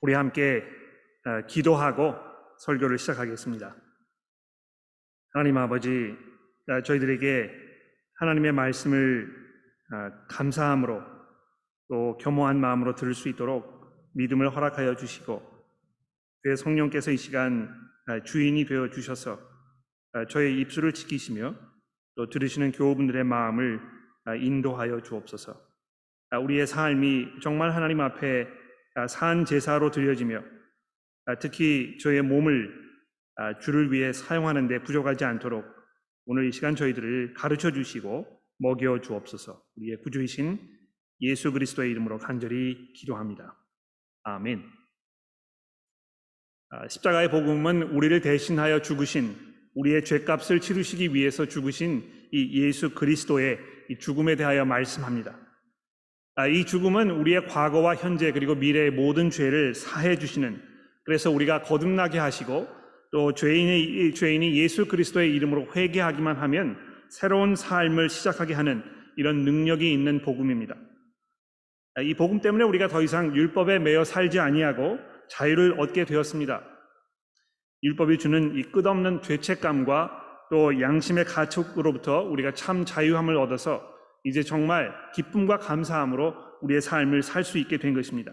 우리 함께 어, 기도하고 설교를 시작하겠습니다. 하나님 아버지, 어, 저희들에게 하나님의 말씀을 어, 감사함으로 또 겸허한 마음으로 들을 수 있도록 믿음을 허락하여 주시고 그의 성령께서 이 시간 주인이 되어 주셔서 저의 입술을 지키시며 또 들으시는 교우분들의 마음을 인도하여 주옵소서. 우리의 삶이 정말 하나님 앞에 아, 산 제사로 드려지며 아, 특히 저의 몸을 아, 주를 위해 사용하는 데 부족하지 않도록 오늘 이 시간 저희들을 가르쳐 주시고 먹여 주옵소서. 우리의 구주이신 예수 그리스도의 이름으로 간절히 기도합니다. 아멘. 십자가의 복음은 우리를 대신하여 죽으신 우리의 죄값을 치르시기 위해서 죽으신 이 예수 그리스도의 죽음에 대하여 말씀합니다. 아, 이 죽음은 우리의 과거와 현재 그리고 미래의 모든 죄를 사해 주시는 그래서 우리가 거듭나게 하시고 또 죄인이 죄인이 예수 그리스도의 이름으로 회개하기만 하면 새로운 삶을 시작하게 하는 이런 능력이 있는 복음입니다. 아, 이 복음 때문에 우리가 더 이상 율법에 매여 살지 아니하고 자유를 얻게 되었습니다. 율법이 주는 이 끝없는 죄책감과 또 양심의 가축으로부터 우리가 참 자유함을 얻어서 이제 정말 기쁨과 감사함으로 우리의 삶을 살 수 있게 된 것입니다.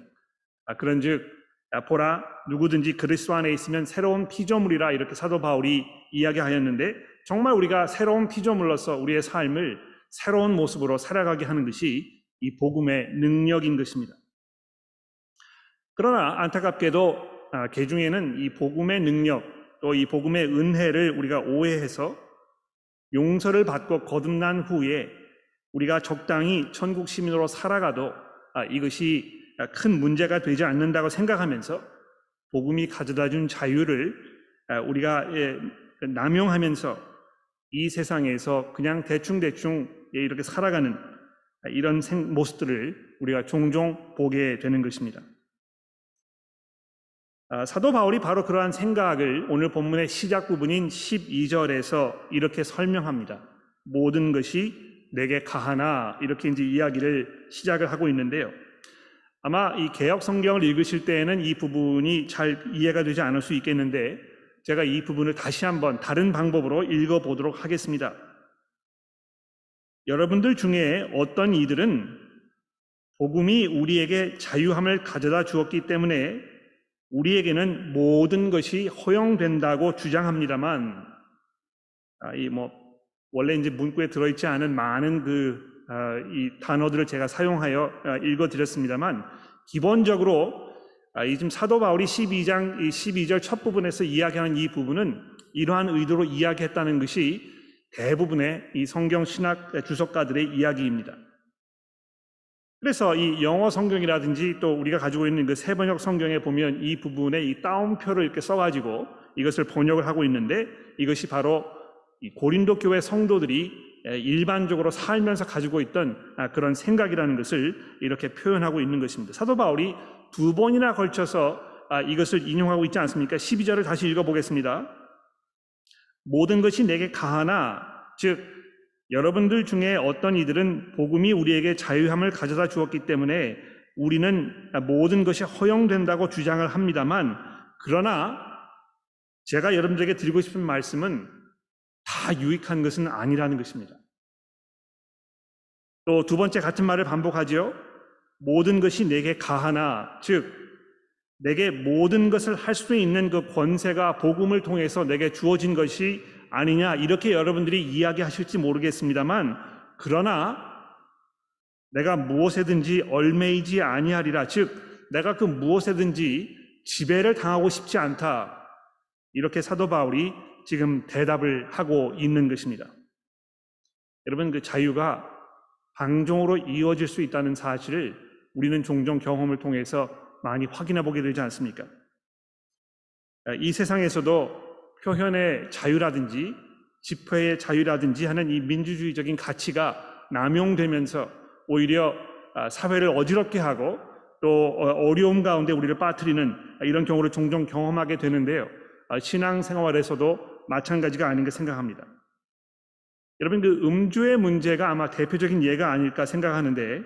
아, 그런즉 아, 보라 누구든지 그리스도 안에 있으면 새로운 피조물이라 이렇게 사도 바울이 이야기하였는데 정말 우리가 새로운 피조물로서 우리의 삶을 새로운 모습으로 살아가게 하는 것이 이 복음의 능력인 것입니다. 그러나 안타깝게도 아, 개중에는 이 복음의 능력 또 이 복음의 은혜를 우리가 오해해서 용서를 받고 거듭난 후에 우리가 적당히 천국 시민으로 살아가도 아, 이것이 큰 문제가 되지 않는다고 생각하면서 복음이 가져다 준 자유를 아, 우리가 예, 남용하면서 이 세상에서 그냥 대충대충 예, 이렇게 살아가는 이런 모습들을 우리가 종종 보게 되는 것입니다. 아, 사도 바울이 바로 그러한 생각을 오늘 본문의 시작 부분인 12절에서 이렇게 설명합니다. 모든 것이 내게 가하나 이렇게 이제 이야기를 시작을 하고 있는데요. 아마 이 개혁 성경을 읽으실 때에는 이 부분이 잘 이해가 되지 않을 수 있겠는데 제가 이 부분을 다시 한번 다른 방법으로 읽어 보도록 하겠습니다. 여러분들 중에 어떤 이들은 복음이 우리에게 자유함을 가져다 주었기 때문에 우리에게는 모든 것이 허용된다고 주장합니다만, 아, 이뭐 원래 이제 문구에 들어있지 않은 많은 그, 어, 이 단어들을 제가 사용하여 어, 읽어드렸습니다만, 기본적으로 아, 이 지금 사도 바울이 12장, 12절 첫 부분에서 이야기하는 이 부분은 이러한 의도로 이야기했다는 것이 대부분의 이 성경 신학 주석가들의 이야기입니다. 그래서 이 영어 성경이라든지 또 우리가 가지고 있는 그 세번역 성경에 보면 이 부분에 이 따옴표를 이렇게 써가지고 이것을 번역을 하고 있는데 이것이 바로 고린도 교회 성도들이 일반적으로 살면서 가지고 있던 아, 그런 생각이라는 것을 이렇게 표현하고 있는 것입니다. 사도 바울이 두 번이나 걸쳐서 아, 이것을 인용하고 있지 않습니까? 12절을 다시 읽어보겠습니다. 모든 것이 내게 가하나, 즉, 여러분들 중에 어떤 이들은 복음이 우리에게 자유함을 가져다 주었기 때문에 우리는 모든 것이 허용된다고 주장을 합니다만, 그러나 제가 여러분들에게 드리고 싶은 말씀은 다 유익한 것은 아니라는 것입니다. 또 두 번째 같은 말을 반복하지요. 모든 것이 내게 가하나, 즉, 내게 모든 것을 할 수 있는 그 권세가 복음을 통해서 내게 주어진 것이 아니냐, 이렇게 여러분들이 이야기하실지 모르겠습니다만, 그러나 내가 무엇에든지 얼매이지 아니하리라, 즉, 내가 그 무엇에든지 지배를 당하고 싶지 않다. 이렇게 사도 바울이 지금 대답을 하고 있는 것입니다. 여러분, 그 자유가 방종으로 이어질 수 있다는 사실을 우리는 종종 경험을 통해서 많이 확인해 보게 되지 않습니까? 이 세상에서도 표현의 자유라든지 집회의 자유라든지 하는 이 민주주의적인 가치가 남용되면서 오히려 사회를 어지럽게 하고 또 어려움 가운데 우리를 빠뜨리는 이런 경우를 종종 경험하게 되는데요. 신앙생활에서도 마찬가지가 아닌가 생각합니다. 여러분 그 음주의 문제가 아마 대표적인 예가 아닐까 생각하는데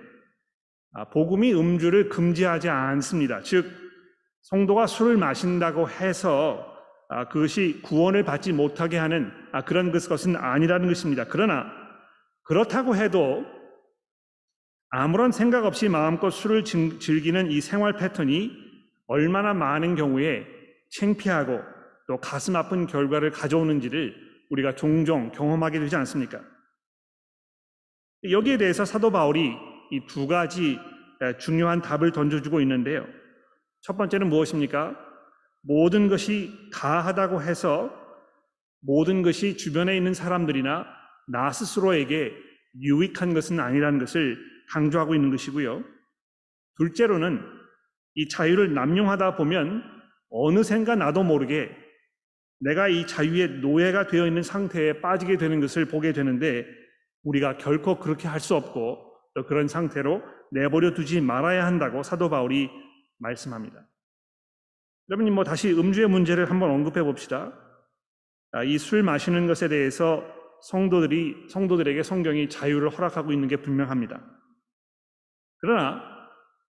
아, 복음이 음주를 금지하지 않습니다. 즉 성도가 술을 마신다고 해서 아, 그것이 구원을 받지 못하게 하는 아, 그런 것은 아니라는 것입니다. 그러나 그렇다고 해도 아무런 생각 없이 마음껏 술을 즐기는 이 생활 패턴이 얼마나 많은 경우에 창피하고 또 가슴 아픈 결과를 가져오는지를 우리가 종종 경험하게 되지 않습니까? 여기에 대해서 사도 바울이 이 두 가지 중요한 답을 던져주고 있는데요. 첫 번째는 무엇입니까? 모든 것이 가하다고 해서 모든 것이 주변에 있는 사람들이나 나 스스로에게 유익한 것은 아니라는 것을 강조하고 있는 것이고요. 둘째로는 이 자유를 남용하다 보면 어느샌가 나도 모르게 내가 이 자유의 노예가 되어 있는 상태에 빠지게 되는 것을 보게 되는데 우리가 결코 그렇게 할 수 없고 또 그런 상태로 내버려 두지 말아야 한다고 사도 바울이 말씀합니다. 여러분이 뭐 다시 음주의 문제를 한번 언급해 봅시다. 아, 이술 마시는 것에 대해서 성도들이 성도들에게 성경이 자유를 허락하고 있는 게 분명합니다. 그러나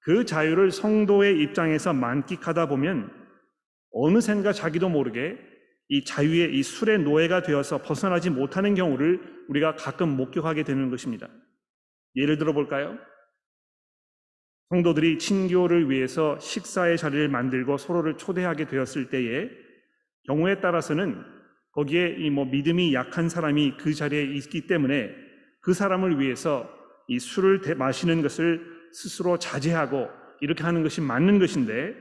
그 자유를 성도의 입장에서 만끽하다 보면 어느샌가 자기도 모르게 이 자유의 이 술의 노예가 되어서 벗어나지 못하는 경우를 우리가 가끔 목격하게 되는 것입니다. 예를 들어 볼까요? 성도들이 친교를 위해서 식사의 자리를 만들고 서로를 초대하게 되었을 때에 경우에 따라서는 거기에 이 뭐 믿음이 약한 사람이 그 자리에 있기 때문에 그 사람을 위해서 이 술을 마시는 것을 스스로 자제하고 이렇게 하는 것이 맞는 것인데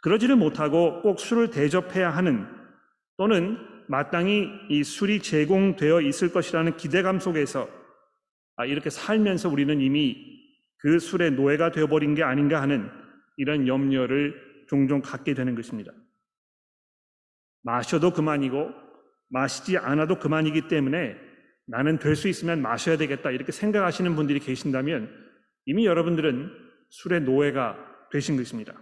그러지를 못하고 꼭 술을 대접해야 하는 또는 마땅히 이 술이 제공되어 있을 것이라는 기대감 속에서 아, 이렇게 살면서 우리는 이미 그 술의 노예가 되어버린 게 아닌가 하는 이런 염려를 종종 갖게 되는 것입니다. 마셔도 그만이고 마시지 않아도 그만이기 때문에 나는 될 수 있으면 마셔야 되겠다 이렇게 생각하시는 분들이 계신다면 이미 여러분들은 술의 노예가 되신 것입니다.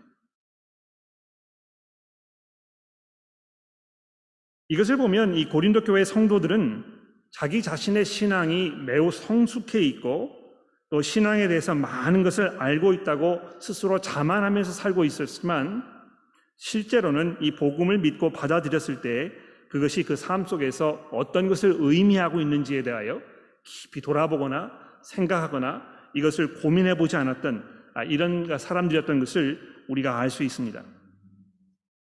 이것을 보면 이 고린도 교회 성도들은 자기 자신의 신앙이 매우 성숙해 있고 또 신앙에 대해서 많은 것을 알고 있다고 스스로 자만하면서 살고 있었지만 실제로는 이 복음을 믿고 받아들였을 때 그것이 그 삶 속에서 어떤 것을 의미하고 있는지에 대하여 깊이 돌아보거나 생각하거나 이것을 고민해 보지 않았던 아, 이런 사람들이었던 것을 우리가 알 수 있습니다.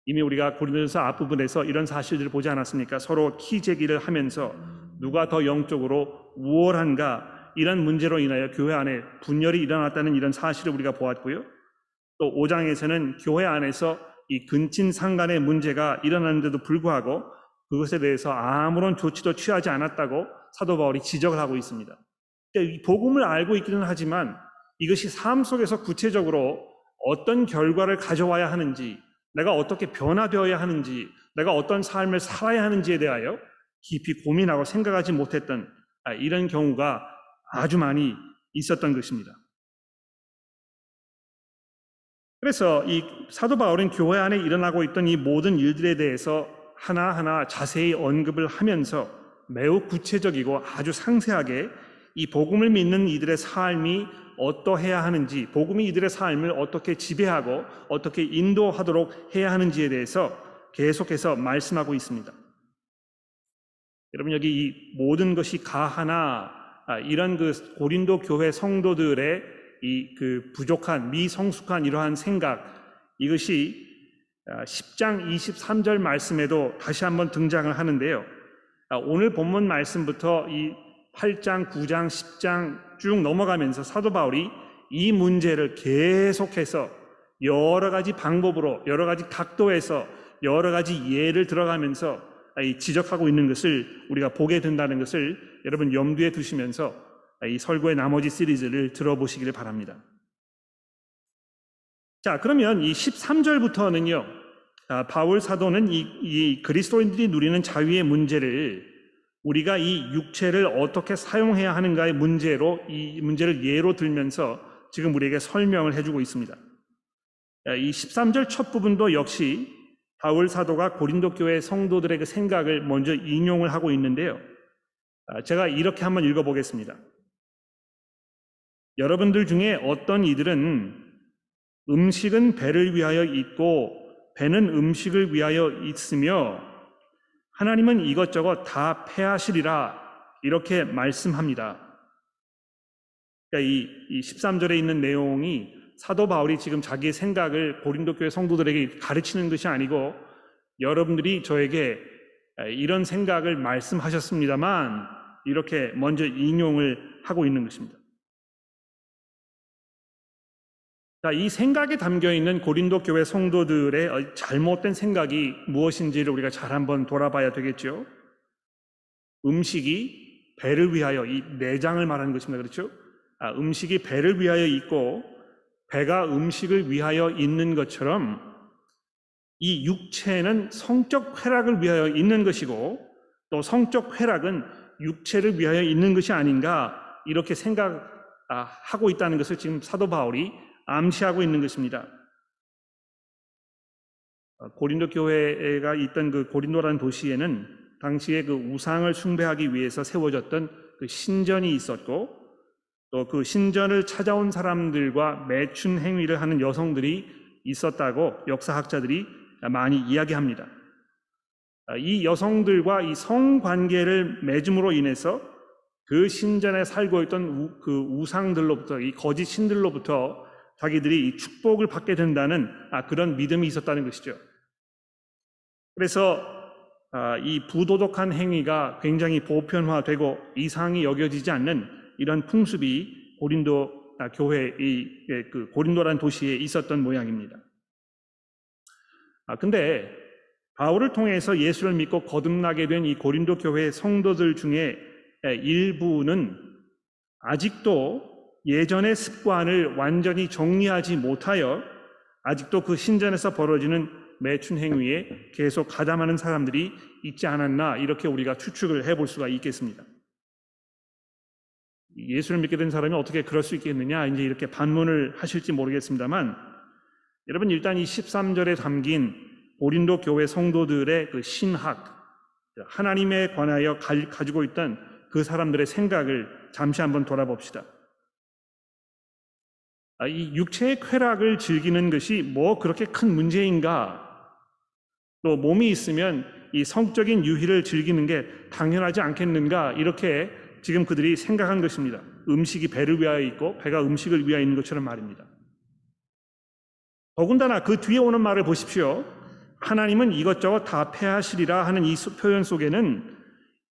이미 우리가 고린도서 앞부분에서 이런 사실들을 보지 않았습니까? 서로 키재기를 하면서 누가 더 영적으로 우월한가 이런 문제로 인하여 교회 안에 분열이 일어났다는 이런 사실을 우리가 보았고요. 또 5장에서는 교회 안에서 이 근친 상간의 문제가 일어났는데도 불구하고 그것에 대해서 아무런 조치도 취하지 않았다고 사도 바울이 지적을 하고 있습니다. 그러니까 복음을 알고 있기는 하지만 이것이 삶 속에서 구체적으로 어떤 결과를 가져와야 하는지 내가 어떻게 변화되어야 하는지, 내가 어떤 삶을 살아야 하는지에 대하여 깊이 고민하고 생각하지 못했던 아, 이런 경우가 아주 많이 있었던 것입니다. 그래서 이 사도 바울은 교회 안에 일어나고 있던 이 모든 일들에 대해서 하나하나 자세히 언급을 하면서 매우 구체적이고 아주 상세하게 이 복음을 믿는 이들의 삶이 어떠해야 하는지, 복음이 이들의 삶을 어떻게 지배하고 어떻게 인도하도록 해야 하는지에 대해서 계속해서 말씀하고 있습니다. 여러분 여기 이 모든 것이 가하나 아, 이런 그 고린도 교회 성도들의 이 그 부족한 미성숙한 이러한 생각 이것이 10장 아, 23절 말씀에도 다시 한번 등장을 하는데요. 아, 오늘 본문 말씀부터 이 8장, 9장, 10장 쭉 넘어가면서 사도 바울이 이 문제를 계속해서 여러 가지 방법으로 여러 가지 각도에서 여러 가지 예를 들어가면서 지적하고 있는 것을 우리가 보게 된다는 것을 여러분 염두에 두시면서 이 설교의 나머지 시리즈를 들어보시기를 바랍니다. 자, 그러면 이 13절부터는요, 아, 바울 사도는 이, 이 그리스도인들이 누리는 자유의 문제를 우리가 이 육체를 어떻게 사용해야 하는가의 문제로 이 문제를 예로 들면서 지금 우리에게 설명을 해주고 있습니다. 이 13절 첫 부분도 역시 바울 사도가 고린도 교회 성도들의 그 생각을 먼저 인용을 하고 있는데요. 아, 제가 이렇게 한번 읽어보겠습니다. 여러분들 중에 어떤 이들은 음식은 배를 위하여 있고 배는 음식을 위하여 있으며 하나님은 이것저것 다 패하시리라 이렇게 말씀합니다. 그러니까 이, 이 13절에 있는 내용이 사도 바울이 지금 자기의 생각을 고린도 교회 성도들에게 가르치는 것이 아니고 여러분들이 저에게 이런 생각을 말씀하셨습니다만 이렇게 먼저 인용을 하고 있는 것입니다. 자, 이 생각에 담겨 있는 고린도 교회 성도들의 잘못된 생각이 무엇인지를 우리가 잘 한번 돌아봐야 되겠죠. 음식이 배를 위하여 이 내장을 말하는 것입니다. 그렇죠? 아, 음식이 배를 위하여 있고 배가 음식을 위하여 있는 것처럼 이 육체는 성적 쾌락을 위하여 있는 것이고 또 성적 쾌락은 육체를 위하여 있는 것이 아닌가 이렇게 생각하고 있다는 것을 지금 사도 바울이 암시하고 있는 것입니다. 어, 고린도 교회가 있던 그 고린도라는 도시에는 당시에 그 우상을 숭배하기 위해서 세워졌던 그 신전이 있었고 또 그 신전을 찾아온 사람들과 매춘 행위를 하는 여성들이 있었다고 역사학자들이 많이 이야기합니다. 어, 이 여성들과 이 성관계를 맺음으로 인해서 그 신전에 살고 있던 그 우상들로부터 이 거짓 신들로부터 자기들이 이 축복을 받게 된다는 아, 그런 믿음이 있었다는 것이죠. 그래서 아, 이 부도덕한 행위가 굉장히 보편화되고 이상이 여겨지지 않는 이런 풍습이 고린도 아, 교회 이그 고린도라는 도시에 있었던 모양입니다. 아 근데 바울을 통해서 예수를 믿고 거듭나게 된 이 고린도 교회 성도들 중에 일부는 아직도 예전의 습관을 완전히 정리하지 못하여 아직도 그 신전에서 벌어지는 매춘 행위에 계속 가담하는 사람들이 있지 않았나 이렇게 우리가 추측을 해볼 수가 있겠습니다. 예수를 믿게 된 사람이 어떻게 그럴 수 있겠느냐 이제 이렇게 반문을 하실지 모르겠습니다만 여러분 일단 이 13절에 담긴 고린도 교회 성도들의 그 신학 하나님에 관하여 가지고 있던 그 사람들의 생각을 잠시 한번 돌아봅시다. 아, 이 육체의 쾌락을 즐기는 것이 뭐 그렇게 큰 문제인가? 또 몸이 있으면 이 성적인 유희를 즐기는 게 당연하지 않겠는가? 이렇게 지금 그들이 생각한 것입니다. 음식이 배를 위하여 있고 배가 음식을 위하여 있는 것처럼 말입니다. 더군다나 그 뒤에 오는 말을 보십시오. 하나님은 이것저것 다 패하시리라 하는 이 표현 속에는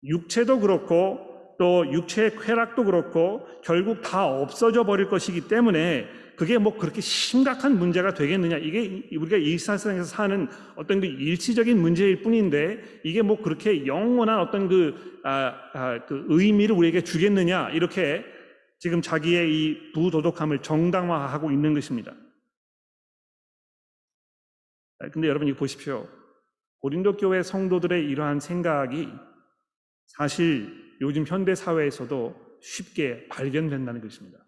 육체도 그렇고 또 육체의 쾌락도 그렇고 결국 다 없어져 버릴 것이기 때문에 그게 뭐 그렇게 심각한 문제가 되겠느냐. 이게 우리가 일상에서 사는 어떤 그 일시적인 문제일 뿐인데 이게 뭐 그렇게 영원한 어떤 그, 아, 아, 그 의미를 우리에게 주겠느냐. 이렇게 지금 자기의 이 부도덕함을 정당화하고 있는 것입니다. 아, 근데 여러분 이거 보십시오. 고린도 교회 성도들의 이러한 생각이 사실 요즘 현대 사회에서도 쉽게 발견된다는 것입니다.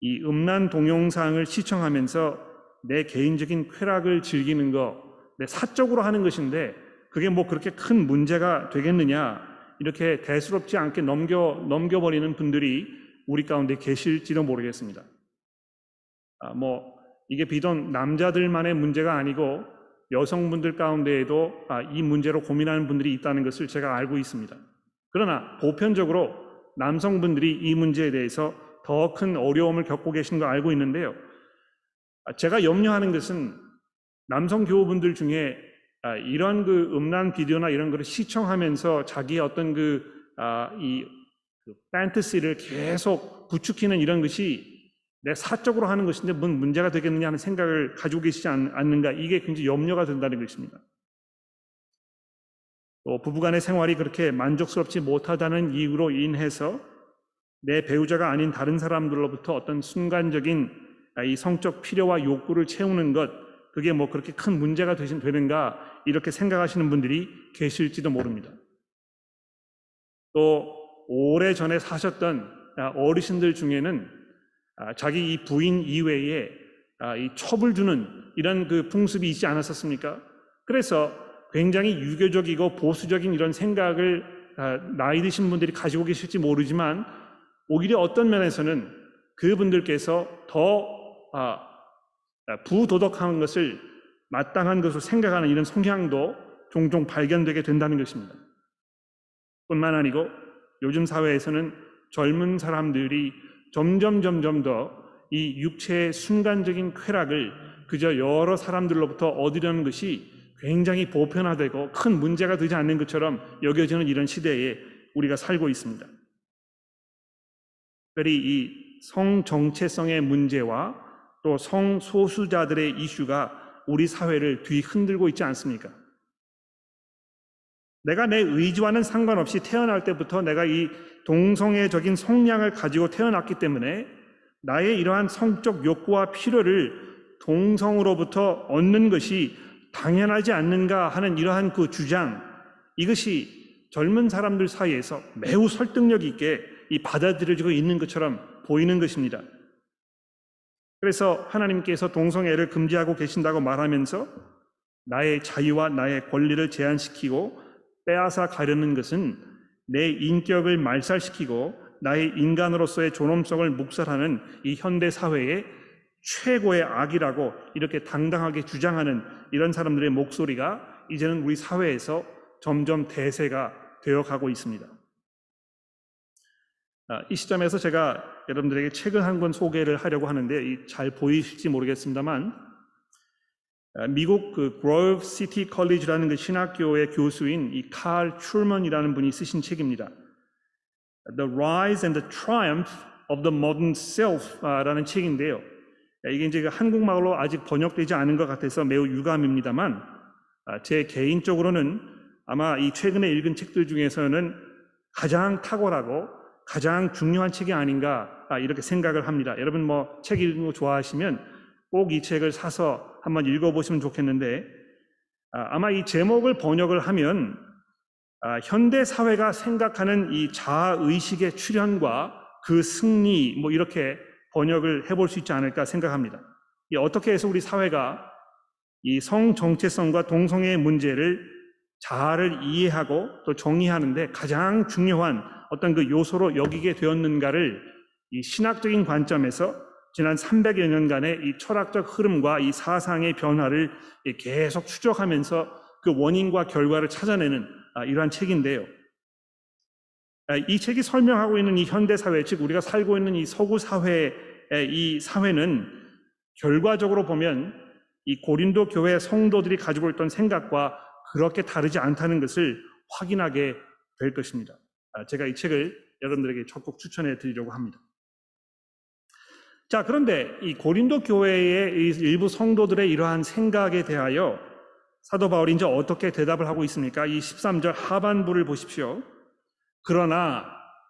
이 음란 동영상을 시청하면서 내 개인적인 쾌락을 즐기는 거, 내 사적으로 하는 것인데 그게 뭐 그렇게 큰 문제가 되겠느냐 이렇게 대수롭지 않게 넘겨 넘겨버리는 분들이 우리 가운데 계실지도 모르겠습니다. 아, 뭐 이게 비단 남자들만의 문제가 아니고 여성분들 가운데에도 아, 이 문제로 고민하는 분들이 있다는 것을 제가 알고 있습니다. 그러나 보편적으로 남성분들이 이 문제에 대해서 더 큰 어려움을 겪고 계신 거 알고 있는데요. 아, 제가 염려하는 것은 남성 교우분들 중에 아, 이런 그 음란 비디오나 이런 거를 시청하면서 자기의 어떤 그, 이, 그 판타시를 계속 부추기는 이런 것이 내 사적으로 하는 것인데 뭔 문제가 되겠느냐 하는 생각을 가지고 계시지 않는가 이게 굉장히 염려가 된다는 것입니다. 또 부부간의 생활이 그렇게 만족스럽지 못하다는 이유로 인해서 내 배우자가 아닌 다른 사람들로부터 어떤 순간적인 이 성적 필요와 욕구를 채우는 것 그게 뭐 그렇게 큰 문제가 되는가 이렇게 생각하시는 분들이 계실지도 모릅니다. 또 오래 전에 사셨던 어르신들 중에는 아, 자기 이 부인 이외에 아, 이 첩을 주는 이런 그 풍습이 있지 않았었습니까? 그래서 굉장히 유교적이고 보수적인 이런 생각을 아, 나이 드신 분들이 가지고 계실지 모르지만 오히려 어떤 면에서는 그분들께서 더 아, 부도덕한 것을 마땅한 것으로 생각하는 이런 성향도 종종 발견되게 된다는 것입니다. 뿐만 아니고 요즘 사회에서는 젊은 사람들이 점점 점점 더 이 육체의 순간적인 쾌락을 그저 여러 사람들로부터 얻으려는 것이 굉장히 보편화되고 큰 문제가 되지 않는 것처럼 여겨지는 이런 시대에 우리가 살고 있습니다. 특별히 이 성정체성의 문제와 또 성소수자들의 이슈가 우리 사회를 뒤흔들고 있지 않습니까? 내가 내 의지와는 상관없이 태어날 때부터 내가 이 동성애적인 성향을 가지고 태어났기 때문에 나의 이러한 성적 욕구와 필요를 동성으로부터 얻는 것이 당연하지 않는가 하는 이러한 그 주장, 이것이 젊은 사람들 사이에서 매우 설득력 있게 이 받아들여지고 있는 것처럼 보이는 것입니다. 그래서 하나님께서 동성애를 금지하고 계신다고 말하면서 나의 자유와 나의 권리를 제한시키고 빼앗아 가려는 것은 내 인격을 말살시키고 나의 인간으로서의 존엄성을 묵살하는 이 현대 사회의 최고의 악이라고 이렇게 당당하게 주장하는 이런 사람들의 목소리가 이제는 우리 사회에서 점점 대세가 되어 가고 있습니다. 아, 이 시점에서 제가 여러분들에게 책을 한 권 소개를 하려고 하는데 잘 보이실지 모르겠습니다만 아, 미국 그 Grove City College라는 그 신학교의 교수인 이 칼 트루먼이라는 분이 쓰신 책입니다. The Rise and the Triumph of the Modern Self라는 책인데요. 이게 이제 그 한국말로 아직 번역되지 않은 것 같아서 매우 유감입니다만 아, 제 개인적으로는 아마 이 최근에 읽은 책들 중에서는 가장 탁월하고 가장 중요한 책이 아닌가 아, 이렇게 생각을 합니다. 여러분 뭐 책 읽는 거 좋아하시면 꼭 이 책을 사서 한번 읽어보시면 좋겠는데 아, 아마 이 제목을 번역을 하면 현대 사회가 생각하는 이 자아 의식의 출현과 그 승리 뭐 이렇게 번역을 해볼 수 있지 않을까 생각합니다. 어떻게 해서 우리 사회가 이 성 정체성과 동성애의 문제를 자아를 이해하고 또 정의하는데 가장 중요한 어떤 그 요소로 여기게 되었는가를 이 신학적인 관점에서 지난 300여 년간의 이 철학적 흐름과 이 사상의 변화를 계속 추적하면서 그 원인과 결과를 찾아내는 아, 이러한 책인데요. 아, 이 책이 설명하고 있는 이 현대 사회, 즉 우리가 살고 있는 이 서구 사회의 이 사회는 결과적으로 보면 이 고린도 교회 성도들이 가지고 있던 생각과 그렇게 다르지 않다는 것을 확인하게 될 것입니다. 아, 제가 이 책을 여러분들에게 적극 추천해 드리려고 합니다. 자, 그런데 이 고린도 교회의 일부 성도들의 이러한 생각에 대하여 사도 바울이 이제 어떻게 대답을 하고 있습니까? 이 13절 하반부를 보십시오. 그러나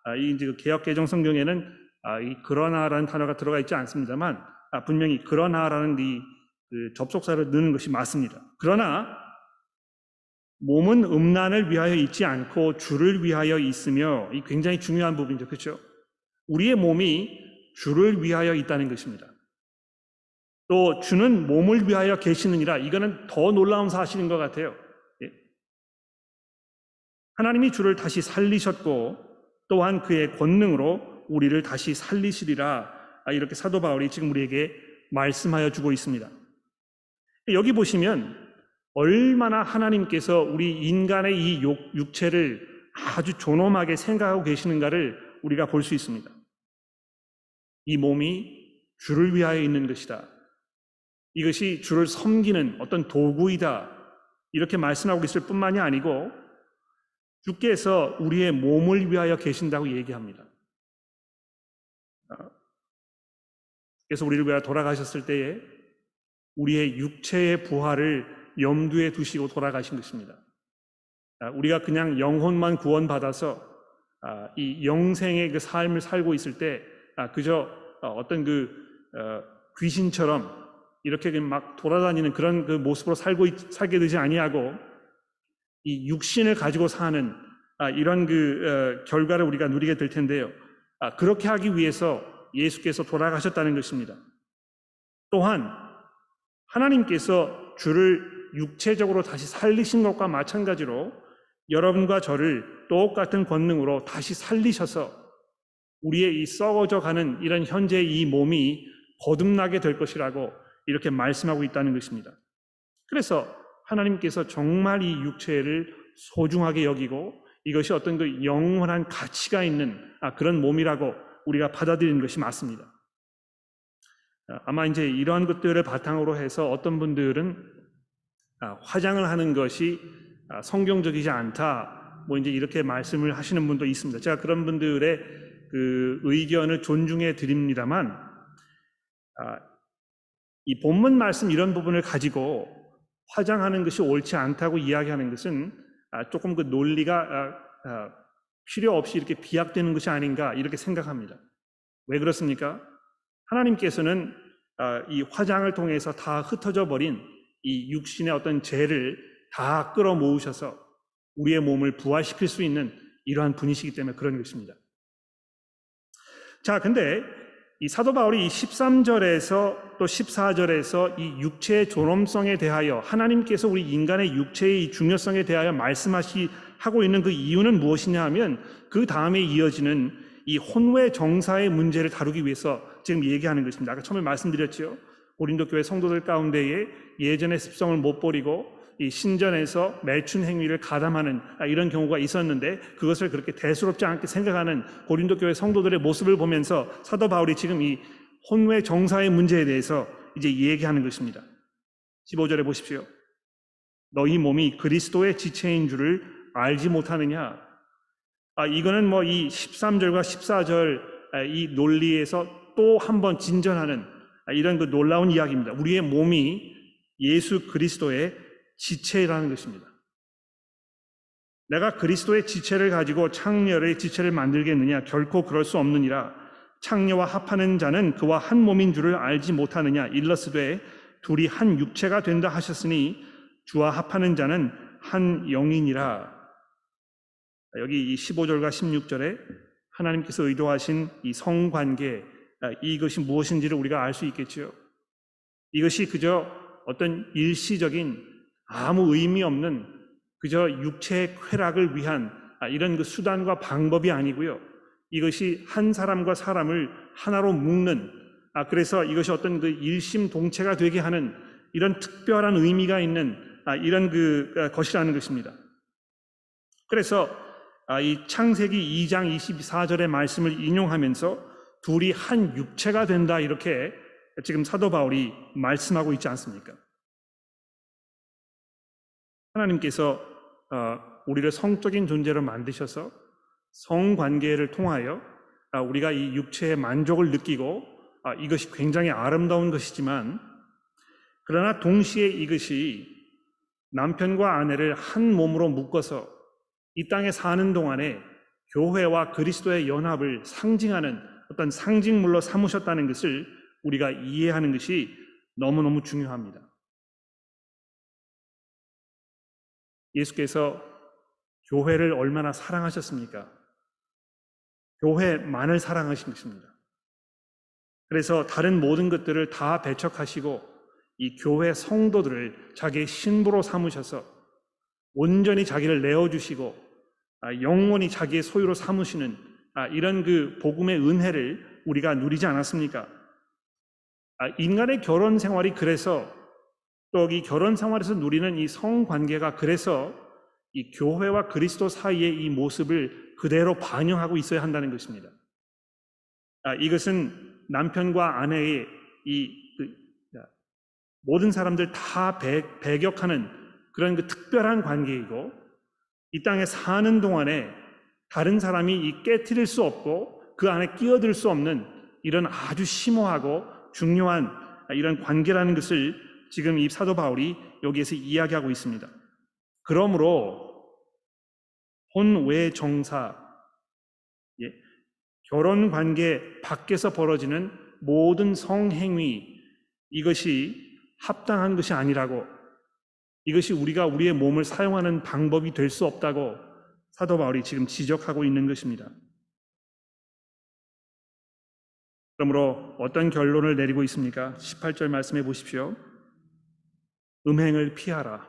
아, 이 이제 그 개혁 개정 성경에는 아, 이 그러나라는 단어가 들어가 있지 않습니다만 아, 분명히 그러나라는 이그 접속사를 넣는 것이 맞습니다. 그러나 몸은 음란을 위하여 있지 않고 주를 위하여 있으며 이 굉장히 중요한 부분이죠. 그렇죠? 우리의 몸이 주를 위하여 있다는 것입니다. 또 주는 몸을 위하여 계시느니라 이거는 더 놀라운 사실인 것 같아요. 하나님이 주를 다시 살리셨고 또한 그의 권능으로 우리를 다시 살리시리라 아, 이렇게 사도 바울이 지금 우리에게 말씀하여 주고 있습니다. 여기 보시면 얼마나 하나님께서 우리 인간의 이 육체를 아주 존엄하게 생각하고 계시는가를 우리가 볼 수 있습니다. 이 몸이 주를 위하여 있는 것이다. 이것이 주를 섬기는 어떤 도구이다. 이렇게 말씀하고 있을 뿐만이 아니고 주께서 우리의 몸을 위하여 계신다고 얘기합니다. 그래서 우리를 위하여 돌아가셨을 때에 우리의 육체의 부활을 염두에 두시고 돌아가신 것입니다. 우리가 그냥 영혼만 구원받아서 이 영생의 그 삶을 살고 있을 때 그저 어떤 그 어, 귀신처럼 이렇게 막 돌아다니는 그런 그 모습으로 살고 살게 되지 아니하고 이 육신을 가지고 사는 아, 이런 그 어, 결과를 우리가 누리게 될 텐데요. 아, 그렇게 하기 위해서 예수께서 돌아가셨다는 것입니다. 또한 하나님께서 주를 육체적으로 다시 살리신 것과 마찬가지로 여러분과 저를 똑같은 권능으로 다시 살리셔서 우리의 이 썩어져 가는 이런 현재의 이 몸이 거듭나게 될 것이라고 이렇게 말씀하고 있다는 것입니다. 그래서 하나님께서 정말 이 육체를 소중하게 여기고 이것이 어떤 그 영원한 가치가 있는 아, 그런 몸이라고 우리가 받아들이는 것이 맞습니다. 아, 아마 이제 이러한 것들을 바탕으로 해서 어떤 분들은 아, 화장을 하는 것이 성경적이지 않다. 뭐 이제 이렇게 말씀을 하시는 분도 있습니다. 제가 그런 분들의 그 의견을 존중해 드립니다만, 이 본문 말씀 이런 부분을 가지고 화장하는 것이 옳지 않다고 이야기하는 것은 아, 조금 그 논리가 아, 아, 필요 없이 이렇게 비약되는 것이 아닌가 이렇게 생각합니다. 왜 그렇습니까? 하나님께서는 이 화장을 통해서 다 흩어져 버린 이 육신의 어떤 죄를 다 끌어모으셔서 우리의 몸을 부활시킬 수 있는 이러한 분이시기 때문에 그런 것입니다. 자, 근데 이 사도 바울이 이 13절에서 또 14절에서 이 육체의 존엄성에 대하여 하나님께서 우리 인간의 육체의 중요성에 대하여 말씀하시 하고 있는 그 이유는 무엇이냐 하면 그 다음에 이어지는 이 혼외 정사의 문제를 다루기 위해서 지금 얘기하는 것입니다. 아까 처음에 말씀드렸죠. 고린도 교회 성도들 가운데에 예전의 습성을 못 버리고 이 신전에서 매춘 행위를 가담하는 아, 이런 경우가 있었는데 그것을 그렇게 대수롭지 않게 생각하는 고린도 교회 성도들의 모습을 보면서 사도 바울이 지금 이 혼외 정사의 문제에 대해서 이제 얘기하는 것입니다. 15절에 보십시오. 너희 몸이 그리스도의 지체인 줄을 알지 못하느냐? 아, 이거는 뭐 이 13절과 14절 아, 이 논리에서 또 한 번 진전하는 이런 그 놀라운 이야기입니다. 우리의 몸이 예수 그리스도의 지체라는 것입니다. 내가 그리스도의 지체를 가지고 창녀의 지체를 만들겠느냐? 결코 그럴 수 없느니라. 창녀와 합하는 자는 그와 한 몸인 줄을 알지 못하느냐? 일러스되 둘이 한 육체가 된다 하셨으니 주와 합하는 자는 한 영이니라. 여기 이 15절과 16절에 하나님께서 의도하신 이 성관계 이것이 무엇인지를 우리가 알 수 있겠지요. 이것이 그저 어떤 일시적인 아무 의미 없는 그저 육체의 쾌락을 위한 아, 이런 그 수단과 방법이 아니고요. 이것이 한 사람과 사람을 하나로 묶는 아 그래서 이것이 어떤 그 일심동체가 되게 하는 이런 특별한 의미가 있는 아, 이런 그 아, 것이라는 것입니다. 그래서 이 창세기 2장 24절의 말씀을 인용하면서 둘이 한 육체가 된다 이렇게 지금 사도 바울이 말씀하고 있지 않습니까? 하나님께서 어, 우리를 성적인 존재로 만드셔서 성 관계를 통하여 아, 우리가 이 육체의 만족을 느끼고 아, 이것이 굉장히 아름다운 것이지만 그러나 동시에 이것이 남편과 아내를 한 몸으로 묶어서 이 땅에 사는 동안에 교회와 그리스도의 연합을 상징하는 어떤 상징물로 삼으셨다는 것을 우리가 이해하는 것이 너무너무 중요합니다. 예수께서 교회를 얼마나 사랑하셨습니까? 교회만을 사랑하신 것입니다. 그래서 다른 모든 것들을 다 배척하시고 이 교회 성도들을 자기의 신부로 삼으셔서 온전히 자기를 내어주시고 아, 영원히 자기의 소유로 삼으시는 아, 이런 그 복음의 은혜를 우리가 누리지 않았습니까? 아, 인간의 결혼 생활이 그래서 또 이 결혼 생활에서 누리는 이 성관계가 그래서 이 교회와 그리스도 사이의 이 모습을 그대로 반영하고 있어야 한다는 것입니다. 아, 이것은 남편과 아내의 이 그, 모든 사람들 다 배, 배격하는 그런 그 특별한 관계이고 이 땅에 사는 동안에 다른 사람이 이 깨뜨릴 수 없고 그 안에 끼어들 수 없는 이런 아주 심오하고 중요한 이런 관계라는 것을 지금 이 사도 바울이 여기에서 이야기하고 있습니다. 그러므로 혼외 정사, 예, 결혼 관계 밖에서 벌어지는 모든 성행위 이것이 합당한 것이 아니라고 이것이 우리가 우리의 몸을 사용하는 방법이 될 수 없다고 사도 바울이 지금 지적하고 있는 것입니다. 그러므로 어떤 결론을 내리고 있습니까? 18절 말씀해 보십시오. 음행을 피하라.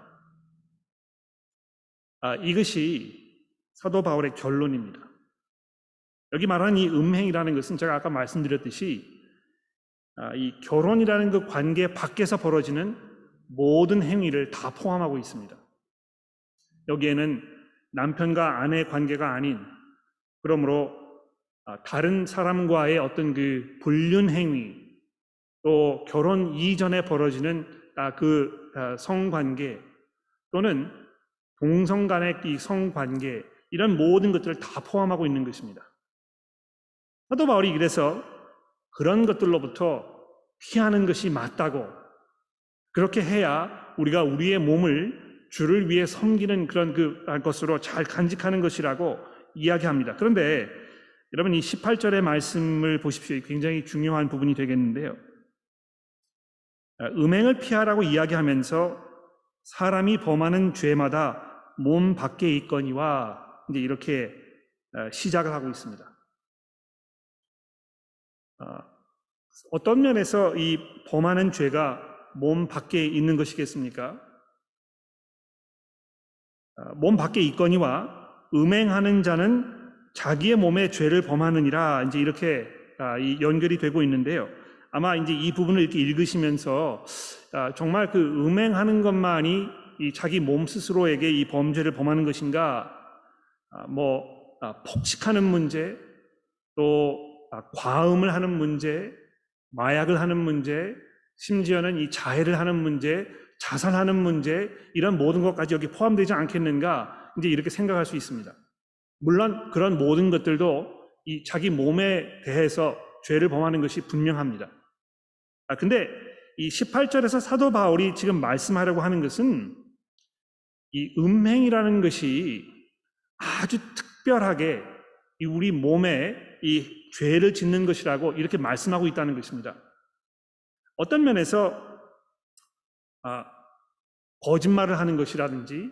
아, 이것이 사도 바울의 결론입니다. 여기 말하는 이 음행이라는 것은 제가 아까 말씀드렸듯이 아, 이 결혼이라는 그 관계 밖에서 벌어지는 모든 행위를 다 포함하고 있습니다. 여기에는 남편과 아내 관계가 아닌 그러므로 아, 다른 사람과의 어떤 그 불륜 행위 또 결혼 이전에 벌어지는 아, 그 성관계 또는 동성 간의 이 성관계 이런 모든 것들을 다 포함하고 있는 것입니다. 사도 바울이 그래서 그런 것들로부터 피하는 것이 맞다고 그렇게 해야 우리가 우리의 몸을 주를 위해 섬기는 그런 그 것으로 잘 간직하는 것이라고 이야기합니다. 그런데 여러분 이 18절의 말씀을 보십시오. 굉장히 중요한 부분이 되겠는데요. 음행을 피하라고 이야기하면서 사람이 범하는 죄마다 몸 밖에 있거니와 이제 이렇게 시작을 하고 있습니다. 아, 어떤 면에서 이 범하는 죄가 몸 밖에 있는 것이겠습니까? 아, 몸 밖에 있거니와 음행하는 자는 자기의 몸에 죄를 범하느니라 이제 이렇게 아, 연결이 되고 있는데요. 아마 이제 이 부분을 이렇게 읽으시면서 아, 정말 그 음행하는 것만이 자기 몸 스스로에게 이 범죄를 범하는 것인가? 뭐 폭식하는 문제, 또 과음을 하는 문제, 마약을 하는 문제, 심지어는 이 자해를 하는 문제, 자살하는 문제, 이런 모든 것까지 여기 포함되지 않겠는가? 이제 이렇게 생각할 수 있습니다. 물론 그런 모든 것들도 이 자기 몸에 대해서 죄를 범하는 것이 분명합니다. 아, 근데 이 18절에서 사도 바울이 지금 말씀하려고 하는 것은 이 음행이라는 것이 아주 특별하게 우리 몸에 이 죄를 짓는 것이라고 이렇게 말씀하고 있다는 것입니다. 어떤 면에서 아, 거짓말을 하는 것이라든지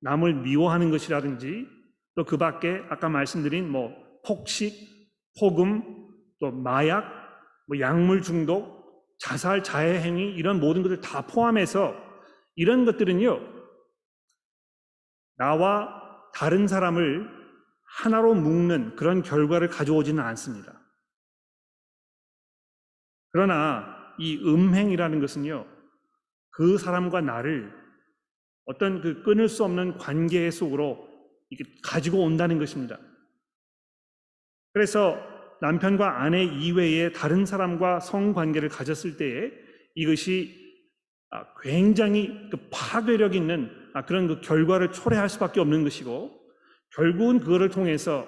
남을 미워하는 것이라든지 또 그 밖에 아까 말씀드린 뭐 폭식, 폭음, 또 마약, 뭐 약물 중독, 자살, 자해 행위 이런 모든 것을 다 포함해서 이런 것들은요 나와 다른 사람을 하나로 묶는 그런 결과를 가져오지는 않습니다. 그러나 이 음행이라는 것은요, 그 사람과 나를 어떤 그 끊을 수 없는 관계 속으로 가지고 온다는 것입니다. 그래서 남편과 아내 이외에 다른 사람과 성관계를 가졌을 때에 이것이 아, 굉장히 그 파괴력 있는 아, 그런 그 결과를 초래할 수밖에 없는 것이고 결국은 그거를 통해서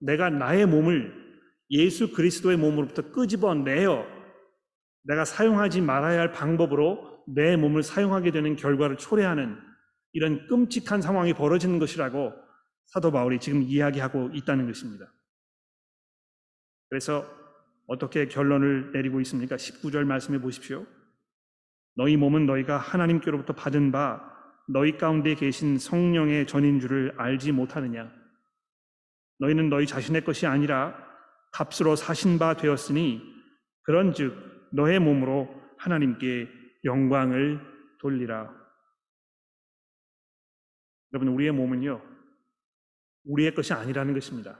내가 나의 몸을 예수 그리스도의 몸으로부터 끄집어내어 내가 사용하지 말아야 할 방법으로 내 몸을 사용하게 되는 결과를 초래하는 이런 끔찍한 상황이 벌어지는 것이라고 사도 바울이 지금 이야기하고 있다는 것입니다. 그래서 어떻게 결론을 내리고 있습니까? 19절 말씀해 보십시오. 너희 몸은 너희가 하나님께로부터 받은 바 너희 가운데 계신 성령의 전인 줄을 알지 못하느냐? 너희는 너희 자신의 것이 아니라 값으로 사신 바 되었으니 그런즉 너의 몸으로 하나님께 영광을 돌리라. 여러분 우리의 몸은요 우리의 것이 아니라는 것입니다.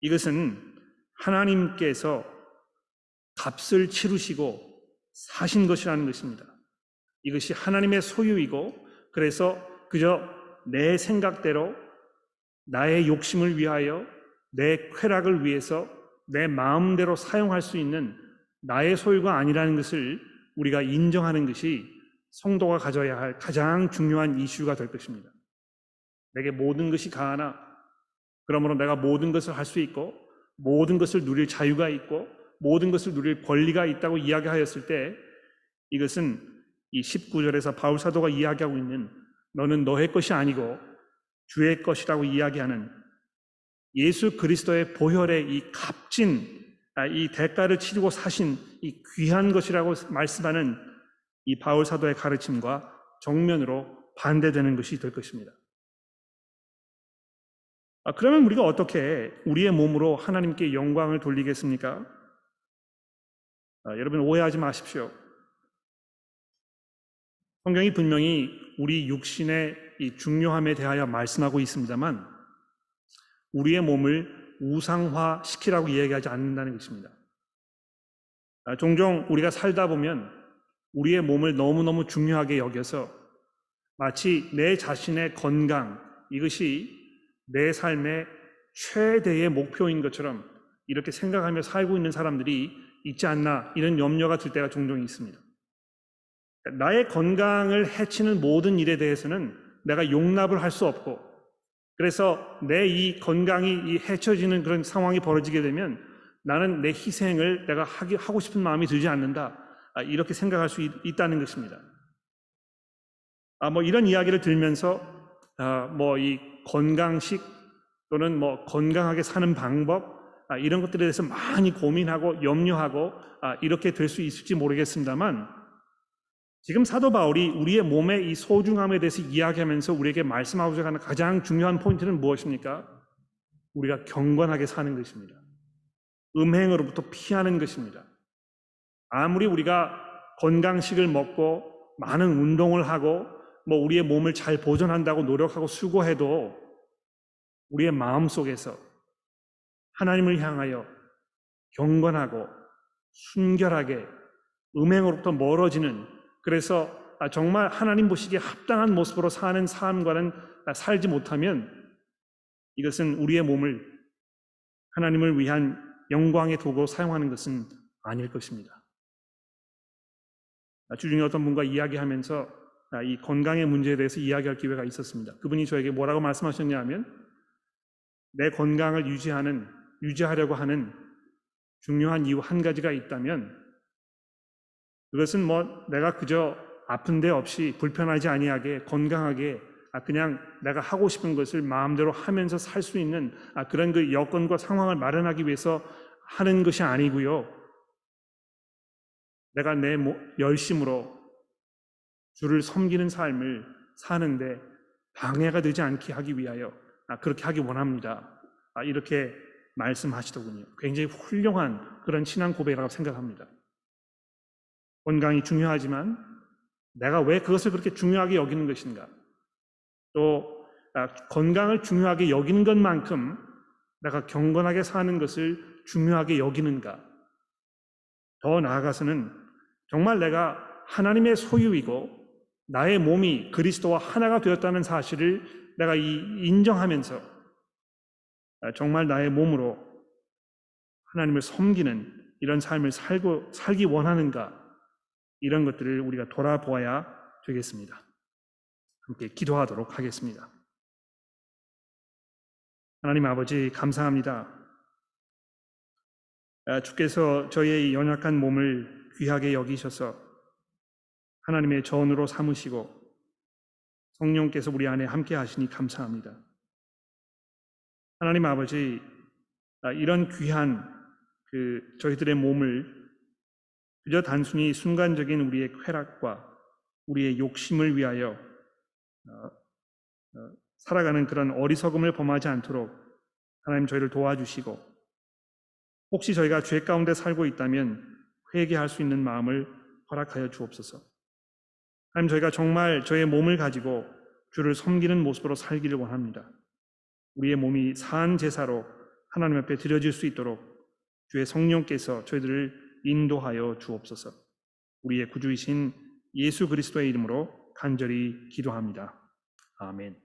이것은 하나님께서 값을 치르시고 사신 것이라는 것입니다. 이것이 하나님의 소유이고 그래서 그저 내 생각대로 나의 욕심을 위하여 내 쾌락을 위해서 내 마음대로 사용할 수 있는 나의 소유가 아니라는 것을 우리가 인정하는 것이 성도가 가져야 할 가장 중요한 이슈가 될 것입니다. 내게 모든 것이 가하나 그러므로 내가 모든 것을 할 수 있고 모든 것을 누릴 자유가 있고 모든 것을 누릴 권리가 있다고 이야기하였을 때 이것은 이 19절에서 바울 사도가 이야기하고 있는 너는 너의 것이 아니고 주의 것이라고 이야기하는 예수 그리스도의 보혈의 이 값진 아, 이 대가를 치르고 사신 이 귀한 것이라고 말씀하는 이 바울 사도의 가르침과 정면으로 반대되는 것이 될 것입니다. 아, 그러면 우리가 어떻게 우리의 몸으로 하나님께 영광을 돌리겠습니까? 아, 여러분 오해하지 마십시오. 성경이 분명히 우리 육신의 이 중요함에 대하여 말씀하고 있습니다만 우리의 몸을 우상화 시키라고 이야기하지 않는다는 것입니다. 아, 종종 우리가 살다 보면 우리의 몸을 너무너무 중요하게 여겨서 마치 내 자신의 건강, 이것이 내 삶의 최대의 목표인 것처럼 이렇게 생각하며 살고 있는 사람들이 있지 않나 이런 염려가 들 때가 종종 있습니다. 나의 건강을 해치는 모든 일에 대해서는 내가 용납을 할 수 없고 그래서 내 이 건강이 이 해쳐지는 그런 상황이 벌어지게 되면 나는 내 희생을 내가 하고 싶은 마음이 들지 않는다. 아, 이렇게 생각할 수 있, 다는 것입니다. 아, 뭐 이런 이야기를 들면서 아, 뭐이 건강식 또는 뭐 건강하게 사는 방법 아, 이런 것들에 대해서 많이 고민하고 염려하고 아, 이렇게 될 수 있을지 모르겠습니다만 지금 사도 바울이 우리의 몸의 이 소중함에 대해서 이야기하면서 우리에게 말씀하고자 하는 가장 중요한 포인트는 무엇입니까? 우리가 경건하게 사는 것입니다. 음행으로부터 피하는 것입니다. 아무리 우리가 건강식을 먹고 많은 운동을 하고 뭐 우리의 몸을 잘 보존한다고 노력하고 수고해도 우리의 마음 속에서 하나님을 향하여 경건하고 순결하게 음행으로부터 멀어지는 그래서 아, 정말 하나님 보시기에 합당한 모습으로 사는 삶과는 살지 못하면 이것은 우리의 몸을 하나님을 위한 영광의 도구로 사용하는 것은 아닐 것입니다. 아, 주중에 어떤 분과 이야기하면서 아, 이 건강의 문제에 대해서 이야기할 기회가 있었습니다. 그분이 저에게 뭐라고 말씀하셨냐 하면 내 건강을 유지하는 유지하려고 하는 중요한 이유 한 가지가 있다면 그것은 뭐 내가 그저 아픈 데 없이 불편하지 아니하게 건강하게 아, 그냥 내가 하고 싶은 것을 마음대로 하면서 살 수 있는 아, 그런 그 여건과 상황을 마련하기 위해서 하는 것이 아니고요. 내가 내 열심으로 주를 섬기는 삶을 사는데 방해가 되지 않게 하기 위하여 아, 그렇게 하기 원합니다. 이렇게 말씀하시더군요. 굉장히 훌륭한 그런 신앙 고백이라고 생각합니다. 건강이 중요하지만 내가 왜 그것을 그렇게 중요하게 여기는 것인가? 또 아, 건강을 중요하게 여기는 것만큼 내가 경건하게 사는 것을 중요하게 여기는가? 더 나아가서는 정말 내가 하나님의 소유이고 나의 몸이 그리스도와 하나가 되었다는 사실을 내가 인정하면서 아, 정말 나의 몸으로 하나님을 섬기는 이런 삶을 살고 살기 원하는가? 이런 것들을 우리가 돌아보아야 되겠습니다. 함께 기도하도록 하겠습니다. 하나님 아버지 감사합니다. 아, 주께서 저의 연약한 몸을 귀하게 여기셔서 하나님의 전으로 삼으시고 성령께서 우리 안에 함께 하시니 감사합니다. 하나님 아버지 아, 이런 귀한 그 저희들의 몸을 그저 단순히 순간적인 우리의 쾌락과 우리의 욕심을 위하여 어, 어, 살아가는 그런 어리석음을 범하지 않도록 하나님 저희를 도와주시고 혹시 저희가 죄 가운데 살고 있다면 회개할 수 있는 마음을 허락하여 주옵소서. 하나님 저희가 정말 저의 몸을 가지고 주를 섬기는 모습으로 살기를 원합니다. 우리의 몸이 산 제사로 하나님 앞에 드려질 수 있도록 주의 성령께서 저희들을 인도하여 주옵소서. 우리의 구주이신 예수 그리스도의 이름으로 간절히 기도합니다. 아멘.